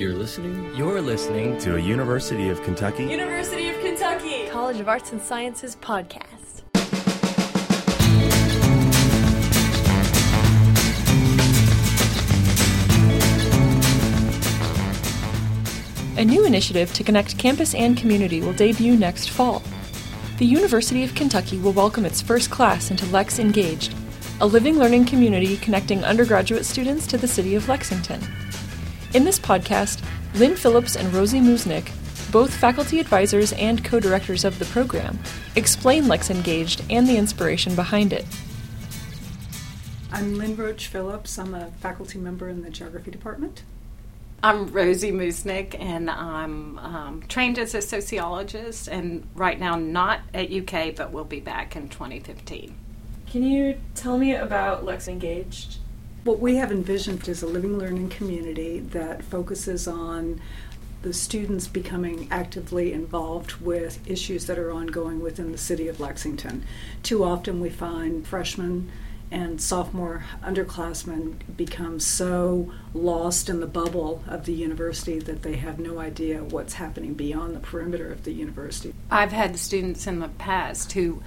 You're listening You're listening to a University of Kentucky University of Kentucky College of Arts and Sciences podcast. A new initiative to connect campus and community will debut next fall. The University of Kentucky will welcome its first class into Lex Engaged, a living learning community connecting undergraduate students to the city of Lexington. In this podcast, Lynn Phillips and Rosie Moosnick, both faculty advisors and co directors of the program, explain Lex Engaged and the inspiration behind it. I'm Lynn Roche Phillips. I'm a faculty member in the geography department. I'm Rosie Moosnick, and I'm um, trained as a sociologist, and right now not at UK, but will be back in 2015. Can you tell me about Lex Engaged? What we have envisioned is a living learning community that focuses on the students becoming actively involved with issues that are ongoing within the city of Lexington. Too often we find freshmen and sophomore underclassmen become so lost in the bubble of the university that they have no idea what's happening beyond the perimeter of the university. I've had students in the past who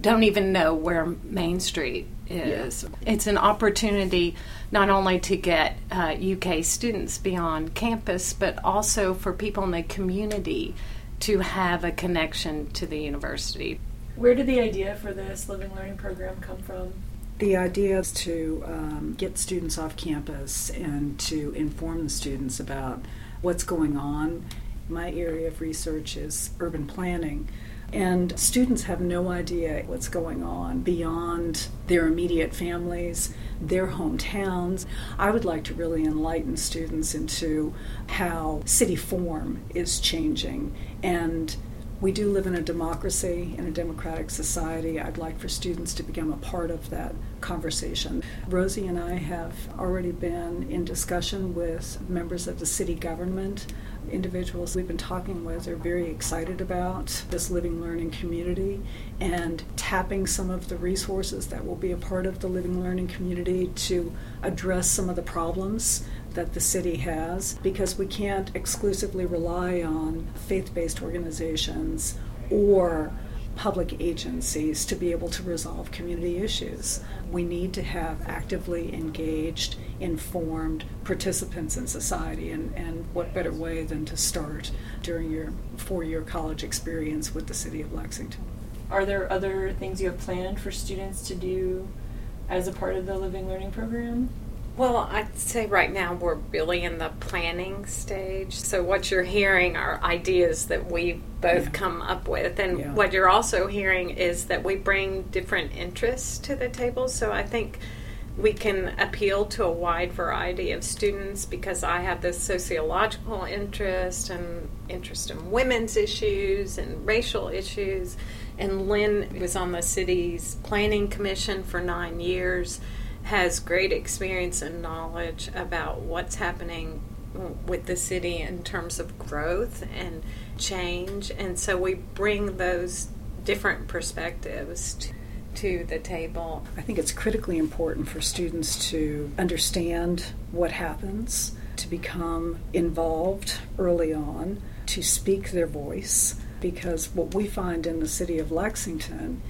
don't even know where Main Street is. Yeah. It's an opportunity not only to get uh, UK students beyond campus, but also for people in the community to have a connection to the university. Where did the idea for this living learning program come from? The idea is to um, get students off campus and to inform the students about what's going on. My area of research is urban planning. And students have no idea what's going on beyond their immediate families, their hometowns. I would like to really enlighten students into how city form is changing and we do live in a democracy, in a democratic society. I'd like for students to become a part of that conversation. Rosie and I have already been in discussion with members of the city government. Individuals we've been talking with are very excited about this living learning community and tapping some of the resources that will be a part of the living learning community to address some of the problems that the city has. Because we can't exclusively rely on faith based organizations or public agencies to be able to resolve community issues. We need to have actively engaged, informed participants in society, and, and what better way than to start during your four year college experience with the City of Lexington. Are there other things you have planned for students to do as a part of the Living Learning Program? Well, I'd say right now we're really in the planning stage. So, what you're hearing are ideas that we both yeah. come up with. And yeah. what you're also hearing is that we bring different interests to the table. So, I think we can appeal to a wide variety of students because I have this sociological interest and interest in women's issues and racial issues. And Lynn was on the city's planning commission for nine years has great experience and knowledge about what's happening with the city in terms of growth and change. And so we bring those different perspectives to, to the table. I think it's critically important for students to understand what happens, to become involved early on, to speak their voice. Because what we find in the city of Lexington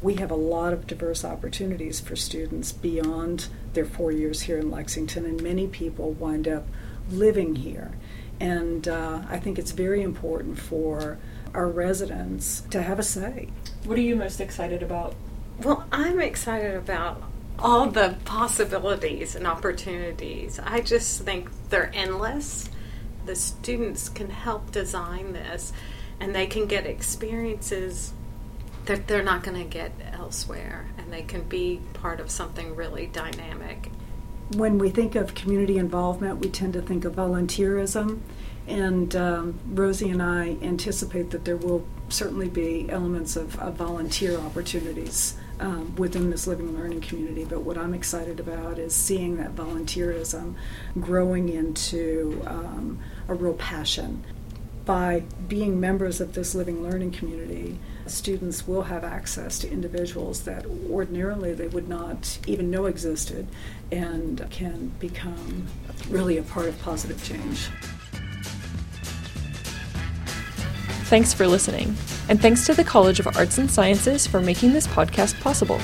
we have a lot of diverse opportunities for students beyond their four years here in Lexington, and many people wind up living here. And uh, I think it's very important for our residents to have a say. What are you most excited about? Well, I'm excited about all the possibilities and opportunities. I just think they're endless. The students can help design this, and they can get experiences that they're not going to get elsewhere and they can be part of something really dynamic. When we think of community involvement, we tend to think of volunteerism. And um, Rosie and I anticipate that there will certainly be elements of, of volunteer opportunities um, within this living learning community. But what I'm excited about is seeing that volunteerism growing into um, a real passion by being members of this living learning community, students will have access to individuals that ordinarily they would not even know existed and can become really a part of positive change. Thanks for listening, and thanks to the College of Arts and Sciences for making this podcast possible.